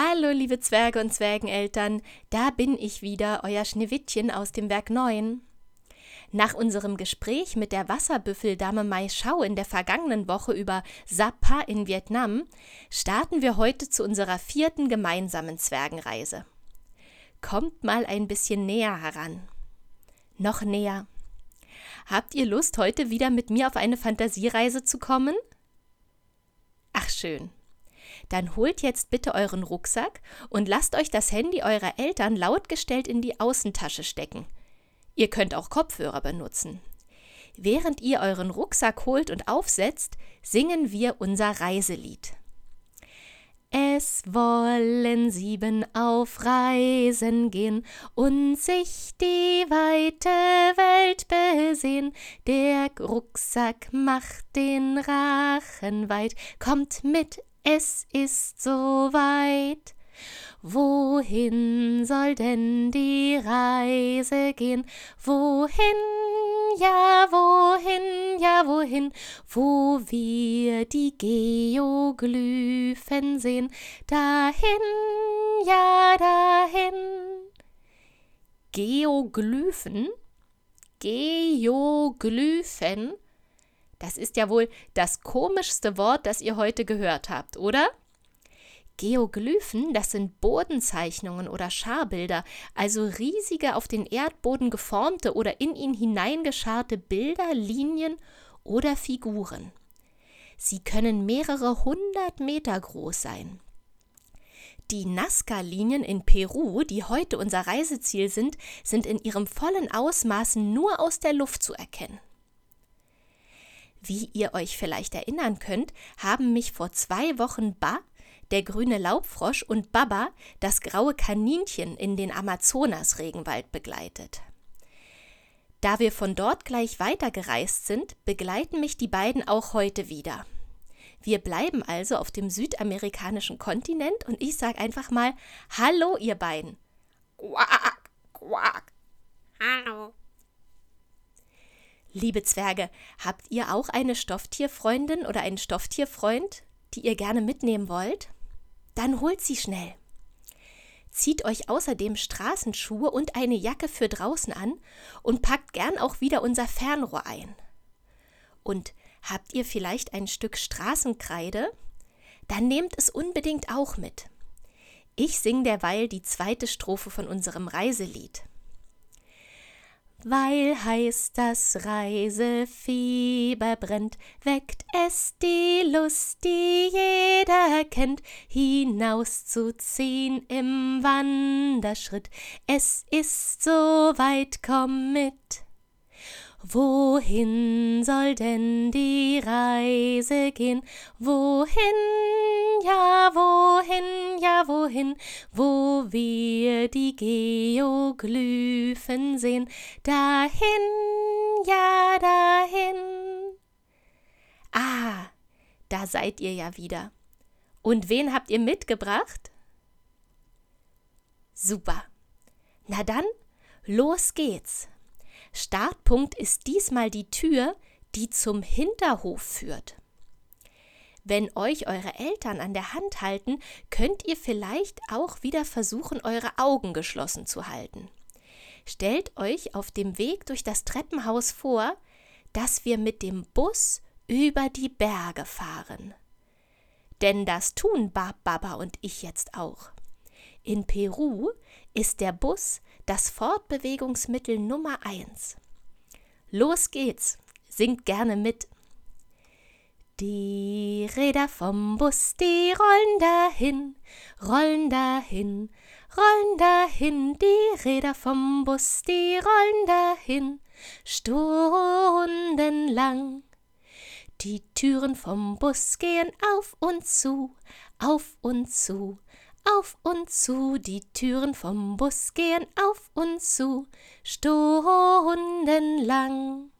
Hallo, liebe Zwerge und Zwergeneltern, da bin ich wieder, euer Schneewittchen aus dem Werk 9. Nach unserem Gespräch mit der Wasserbüffeldame Mai Shao in der vergangenen Woche über Sapa in Vietnam starten wir heute zu unserer vierten gemeinsamen Zwergenreise. Kommt mal ein bisschen näher heran. Noch näher. Habt ihr Lust, heute wieder mit mir auf eine Fantasiereise zu kommen? Ach schön. Dann holt jetzt bitte euren Rucksack und lasst euch das Handy eurer Eltern lautgestellt in die Außentasche stecken. Ihr könnt auch Kopfhörer benutzen. Während ihr euren Rucksack holt und aufsetzt, singen wir unser Reiselied. Es wollen sieben auf Reisen gehen und sich die weite Welt besehen. Der Rucksack macht den Rachen weit, kommt mit, es ist so weit. Wohin soll denn die Reise gehen? Wohin, ja, wohin, ja, wohin? Wo wir die Geoglyphen sehen? Dahin, ja, dahin. Geoglyphen? Geoglyphen? Das ist ja wohl das komischste Wort, das ihr heute gehört habt, oder? Geoglyphen, das sind Bodenzeichnungen oder Scharbilder, also riesige auf den Erdboden geformte oder in ihn hineingescharte Bilder, Linien oder Figuren. Sie können mehrere hundert Meter groß sein. Die Nazca-Linien in Peru, die heute unser Reiseziel sind, sind in ihrem vollen Ausmaß nur aus der Luft zu erkennen. Wie ihr euch vielleicht erinnern könnt, haben mich vor zwei Wochen Ba, der grüne Laubfrosch und Baba, das graue Kaninchen, in den Amazonas-Regenwald begleitet. Da wir von dort gleich weitergereist sind, begleiten mich die beiden auch heute wieder. Wir bleiben also auf dem südamerikanischen Kontinent und ich sage einfach mal Hallo, ihr beiden. Quack, quack. Hallo. Liebe Zwerge, habt ihr auch eine Stofftierfreundin oder einen Stofftierfreund, die ihr gerne mitnehmen wollt? Dann holt sie schnell. Zieht euch außerdem Straßenschuhe und eine Jacke für draußen an und packt gern auch wieder unser Fernrohr ein. Und habt ihr vielleicht ein Stück Straßenkreide? Dann nehmt es unbedingt auch mit. Ich sing derweil die zweite Strophe von unserem Reiselied weil heiß das Reisefieber brennt, weckt es die Lust, die jeder kennt, hinauszuziehen im Wanderschritt. Es ist so weit, komm mit. Wohin soll denn die Reise gehen? Wohin, ja, wohin, ja, wohin? Wo wir die Geoglyphen sehen? Dahin, ja, dahin. Ah, da seid ihr ja wieder. Und wen habt ihr mitgebracht? Super. Na dann, los geht's. Startpunkt ist diesmal die Tür, die zum Hinterhof führt. Wenn euch eure Eltern an der Hand halten, könnt ihr vielleicht auch wieder versuchen, eure Augen geschlossen zu halten. Stellt euch auf dem Weg durch das Treppenhaus vor, dass wir mit dem Bus über die Berge fahren. Denn das tun Bab Baba und ich jetzt auch. In Peru ist der Bus das Fortbewegungsmittel Nummer eins. Los geht's, singt gerne mit. Die Räder vom Bus, die rollen dahin, rollen dahin, rollen dahin, die Räder vom Bus, die rollen dahin, stundenlang. Die Türen vom Bus gehen auf und zu, auf und zu, auf und zu, die Türen vom Bus gehen auf und zu, stundenlang.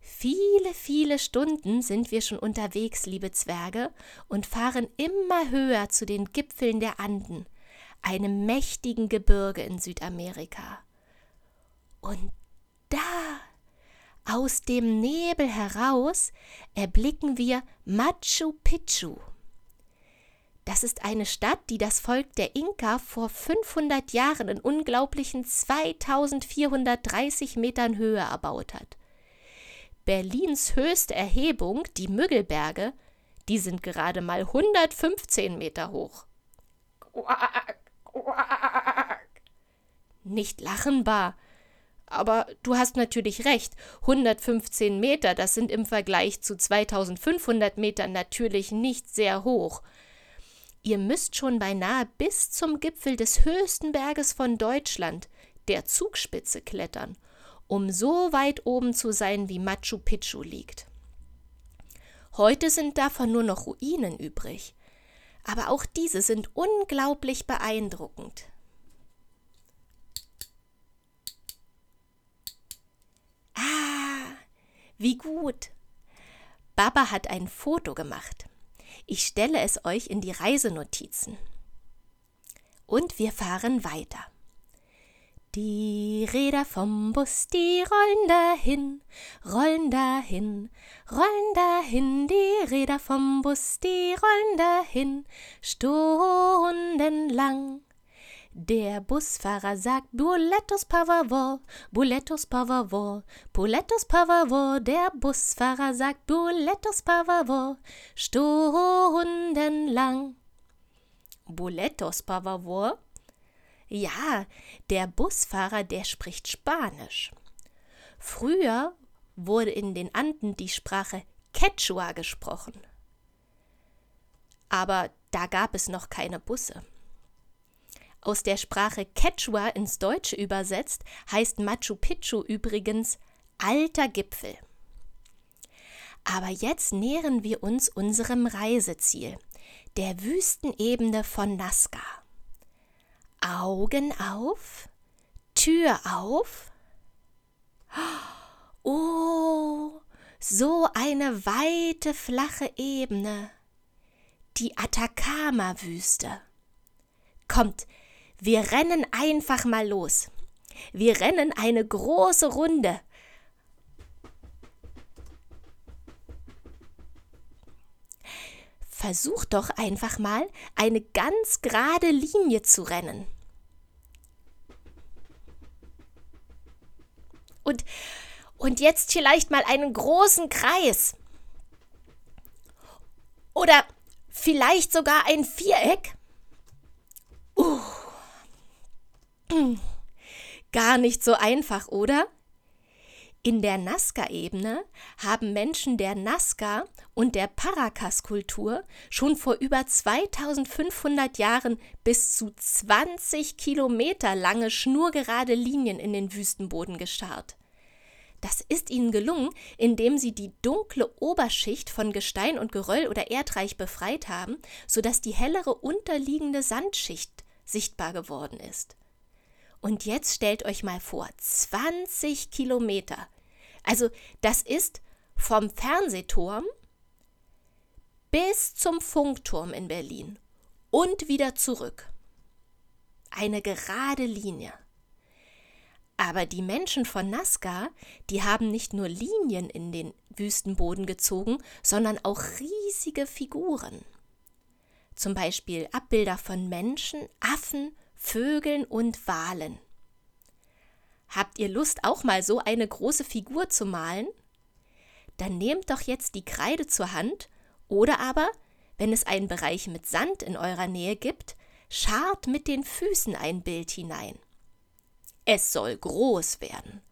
Viele, viele Stunden sind wir schon unterwegs, liebe Zwerge, und fahren immer höher zu den Gipfeln der Anden, einem mächtigen Gebirge in Südamerika. Und da, aus dem Nebel heraus, erblicken wir Machu Picchu. Das ist eine Stadt, die das Volk der Inka vor 500 Jahren in unglaublichen 2430 Metern Höhe erbaut hat. Berlins höchste Erhebung, die Müggelberge, die sind gerade mal 115 Meter hoch. Nicht lachenbar. Aber du hast natürlich recht, 115 Meter, das sind im Vergleich zu 2500 Metern natürlich nicht sehr hoch. Ihr müsst schon beinahe bis zum Gipfel des höchsten Berges von Deutschland, der Zugspitze, klettern, um so weit oben zu sein, wie Machu Picchu liegt. Heute sind davon nur noch Ruinen übrig, aber auch diese sind unglaublich beeindruckend. Ah, wie gut. Baba hat ein Foto gemacht. Ich stelle es euch in die Reisenotizen. Und wir fahren weiter. Die Räder vom Bus, die rollen dahin, rollen dahin, rollen dahin, die Räder vom Bus, die rollen dahin, stundenlang. Der Busfahrer sagt Bulettos pavavor, Bulettos pavavor, Bulettos pavavor. Der Busfahrer sagt Bulettos pavavor, stundenlang. Bulettos pavavor? Ja, der Busfahrer, der spricht Spanisch. Früher wurde in den Anden die Sprache Quechua gesprochen. Aber da gab es noch keine Busse. Aus der Sprache Quechua ins Deutsche übersetzt heißt Machu Picchu übrigens alter Gipfel. Aber jetzt nähern wir uns unserem Reiseziel, der Wüstenebene von Nazca. Augen auf, Tür auf. Oh, so eine weite, flache Ebene. Die Atacama-Wüste. Kommt, wir rennen einfach mal los. Wir rennen eine große Runde. Versuch doch einfach mal, eine ganz gerade Linie zu rennen. Und, und jetzt vielleicht mal einen großen Kreis. Oder vielleicht sogar ein Viereck. Gar nicht so einfach, oder? In der Nazca-Ebene haben Menschen der Nazca und der Paracas-Kultur schon vor über 2500 Jahren bis zu 20 Kilometer lange schnurgerade Linien in den Wüstenboden gestarrt. Das ist ihnen gelungen, indem sie die dunkle Oberschicht von Gestein und Geröll oder Erdreich befreit haben, sodass die hellere unterliegende Sandschicht sichtbar geworden ist. Und jetzt stellt euch mal vor, 20 Kilometer. Also das ist vom Fernsehturm bis zum Funkturm in Berlin und wieder zurück. Eine gerade Linie. Aber die Menschen von Nazca, die haben nicht nur Linien in den Wüstenboden gezogen, sondern auch riesige Figuren. Zum Beispiel Abbilder von Menschen, Affen, Vögeln und Walen. Habt ihr Lust, auch mal so eine große Figur zu malen? Dann nehmt doch jetzt die Kreide zur Hand oder aber, wenn es einen Bereich mit Sand in eurer Nähe gibt, schart mit den Füßen ein Bild hinein. Es soll groß werden.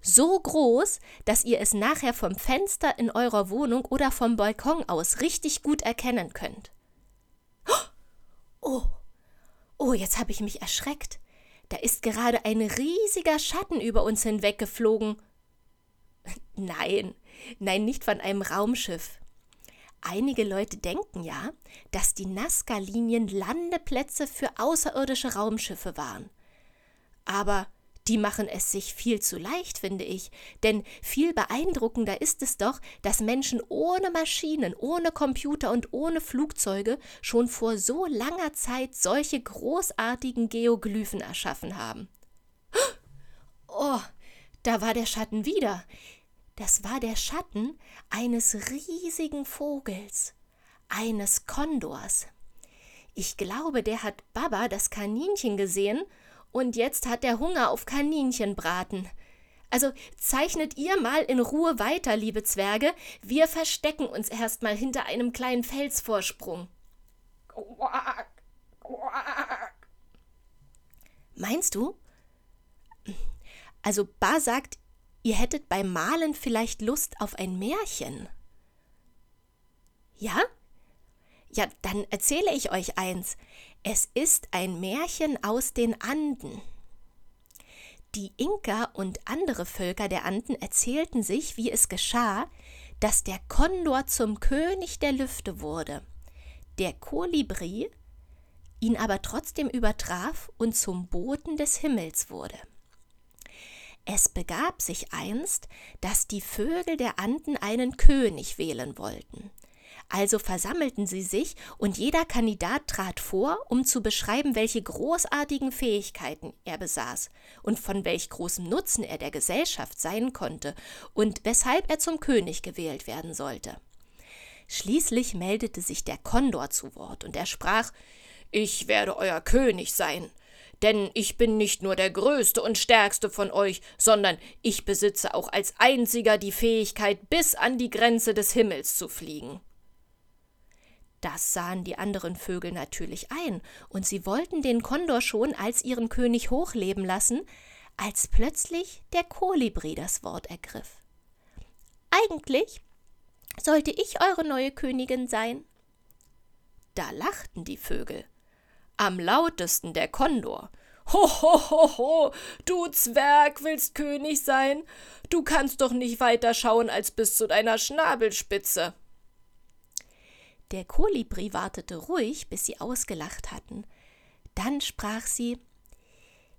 So groß, dass ihr es nachher vom Fenster in eurer Wohnung oder vom Balkon aus richtig gut erkennen könnt. Oh, Oh, jetzt habe ich mich erschreckt. Da ist gerade ein riesiger Schatten über uns hinweggeflogen. Nein, nein, nicht von einem Raumschiff. Einige Leute denken ja, dass die Nazca-Linien Landeplätze für außerirdische Raumschiffe waren. Aber die machen es sich viel zu leicht, finde ich. Denn viel beeindruckender ist es doch, dass Menschen ohne Maschinen, ohne Computer und ohne Flugzeuge schon vor so langer Zeit solche großartigen Geoglyphen erschaffen haben. Oh, da war der Schatten wieder. Das war der Schatten eines riesigen Vogels, eines Kondors. Ich glaube, der hat Baba das Kaninchen gesehen und jetzt hat er Hunger auf Kaninchenbraten. Also zeichnet ihr mal in Ruhe weiter, liebe Zwerge. Wir verstecken uns erstmal hinter einem kleinen Felsvorsprung. Quack, quack. Meinst du? Also Ba sagt, ihr hättet beim Malen vielleicht Lust auf ein Märchen. Ja? Ja, dann erzähle ich euch eins. Es ist ein Märchen aus den Anden. Die Inka und andere Völker der Anden erzählten sich, wie es geschah, dass der Kondor zum König der Lüfte wurde, der Kolibri ihn aber trotzdem übertraf und zum Boten des Himmels wurde. Es begab sich einst, dass die Vögel der Anden einen König wählen wollten. Also versammelten sie sich und jeder Kandidat trat vor, um zu beschreiben, welche großartigen Fähigkeiten er besaß und von welch großem Nutzen er der Gesellschaft sein konnte und weshalb er zum König gewählt werden sollte. Schließlich meldete sich der Kondor zu Wort und er sprach Ich werde euer König sein, denn ich bin nicht nur der größte und stärkste von euch, sondern ich besitze auch als einziger die Fähigkeit, bis an die Grenze des Himmels zu fliegen. Das sahen die anderen Vögel natürlich ein, und sie wollten den Kondor schon als ihren König hochleben lassen, als plötzlich der Kolibri das Wort ergriff. Eigentlich sollte ich eure neue Königin sein. Da lachten die Vögel. Am lautesten der Kondor. Ho, ho, ho, ho, du Zwerg willst König sein? Du kannst doch nicht weiter schauen als bis zu deiner Schnabelspitze. Der Kolibri wartete ruhig, bis sie ausgelacht hatten. Dann sprach sie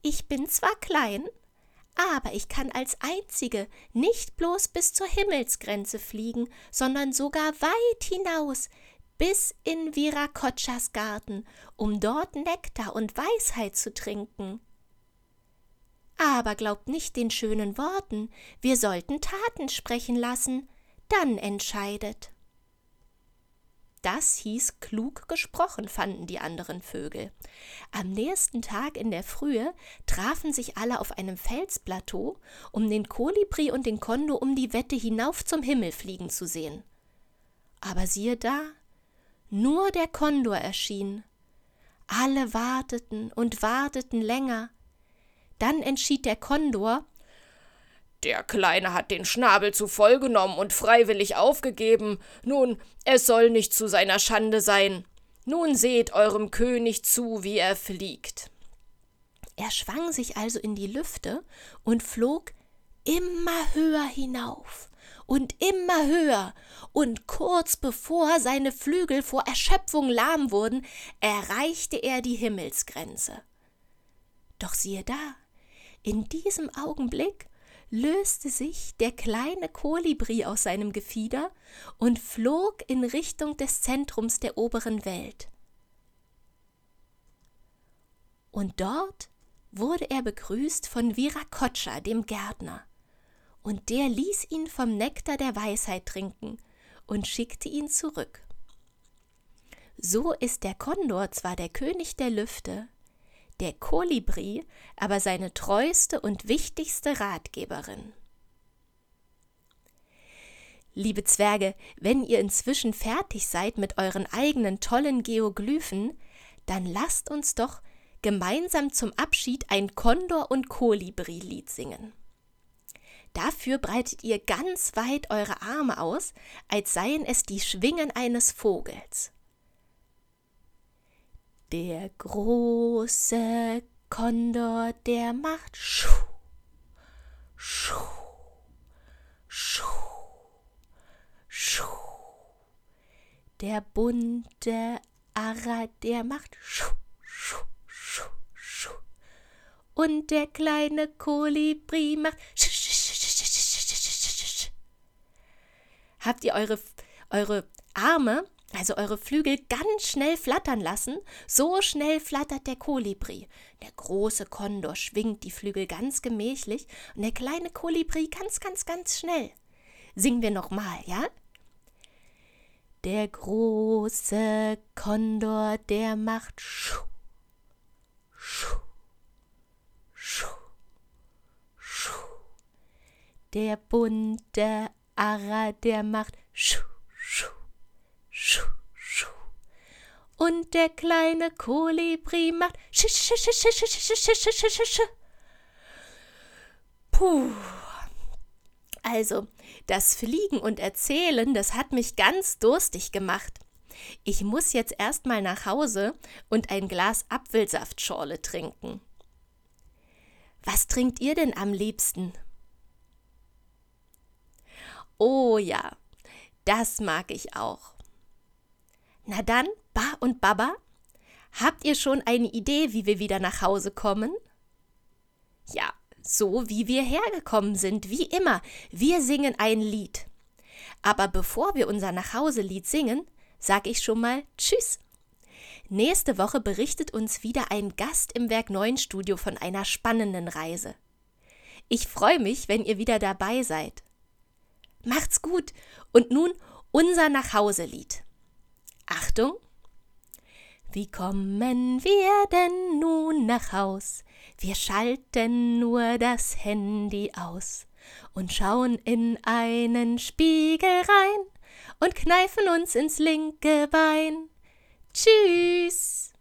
Ich bin zwar klein, aber ich kann als einzige nicht bloß bis zur Himmelsgrenze fliegen, sondern sogar weit hinaus, bis in Virakotschas Garten, um dort Nektar und Weisheit zu trinken. Aber glaubt nicht den schönen Worten, wir sollten Taten sprechen lassen, dann entscheidet. Das hieß klug gesprochen, fanden die anderen Vögel. Am nächsten Tag in der Frühe trafen sich alle auf einem Felsplateau, um den Kolibri und den Kondor um die Wette hinauf zum Himmel fliegen zu sehen. Aber siehe da, nur der Kondor erschien. Alle warteten und warteten länger. Dann entschied der Kondor, der Kleine hat den Schnabel zu voll genommen und freiwillig aufgegeben. Nun, es soll nicht zu seiner Schande sein. Nun seht eurem König zu, wie er fliegt. Er schwang sich also in die Lüfte und flog immer höher hinauf und immer höher, und kurz bevor seine Flügel vor Erschöpfung lahm wurden, erreichte er die Himmelsgrenze. Doch siehe da, in diesem Augenblick löste sich der kleine Kolibri aus seinem Gefieder und flog in Richtung des Zentrums der oberen Welt. Und dort wurde er begrüßt von Viracocha, dem Gärtner, und der ließ ihn vom Nektar der Weisheit trinken und schickte ihn zurück. So ist der Kondor zwar der König der Lüfte, der Kolibri aber seine treueste und wichtigste Ratgeberin. Liebe Zwerge, wenn ihr inzwischen fertig seid mit euren eigenen tollen Geoglyphen, dann lasst uns doch gemeinsam zum Abschied ein Kondor- und Kolibri-Lied singen. Dafür breitet ihr ganz weit eure Arme aus, als seien es die Schwingen eines Vogels. Der große Kondor, der macht schuh, schuh, schuh, schuh. Der bunte Arra, der macht schuh, schuh, schuh, schuh. Und der kleine Kolibri macht schuh, schuh, schuh, schuh, schuh, schuh. Habt ihr eure, eure Arme also eure Flügel ganz schnell flattern lassen, so schnell flattert der Kolibri. Der große Kondor schwingt die Flügel ganz gemächlich und der kleine Kolibri ganz, ganz, ganz schnell. Singen wir nochmal, ja? Der große Kondor, der macht Schuh, Schuh, Schuh, Schuh. Der bunte Arrer, der macht Schuh, Schuh, Schuh, Schuh. Und der kleine Kolibri macht Sch, Sch, Sch, Sch, Sch, Sch, Sch, Sch, Sch, Sch, Sch. Puh. Also, das Fliegen und Erzählen, das hat mich ganz durstig gemacht. Ich muss jetzt erstmal nach Hause und ein Glas Apfelsaftschorle trinken. Was trinkt ihr denn am liebsten? Oh ja, das mag ich auch. Na dann, Ba und Baba, habt ihr schon eine Idee, wie wir wieder nach Hause kommen? Ja, so wie wir hergekommen sind, wie immer. Wir singen ein Lied. Aber bevor wir unser Nachhauselied singen, sag ich schon mal Tschüss. Nächste Woche berichtet uns wieder ein Gast im Werk 9 Studio von einer spannenden Reise. Ich freue mich, wenn ihr wieder dabei seid. Macht's gut und nun unser Nachhauselied. Achtung! Wie kommen wir denn nun nach Haus? Wir schalten nur das Handy aus und schauen in einen Spiegel rein und kneifen uns ins linke Bein. Tschüss!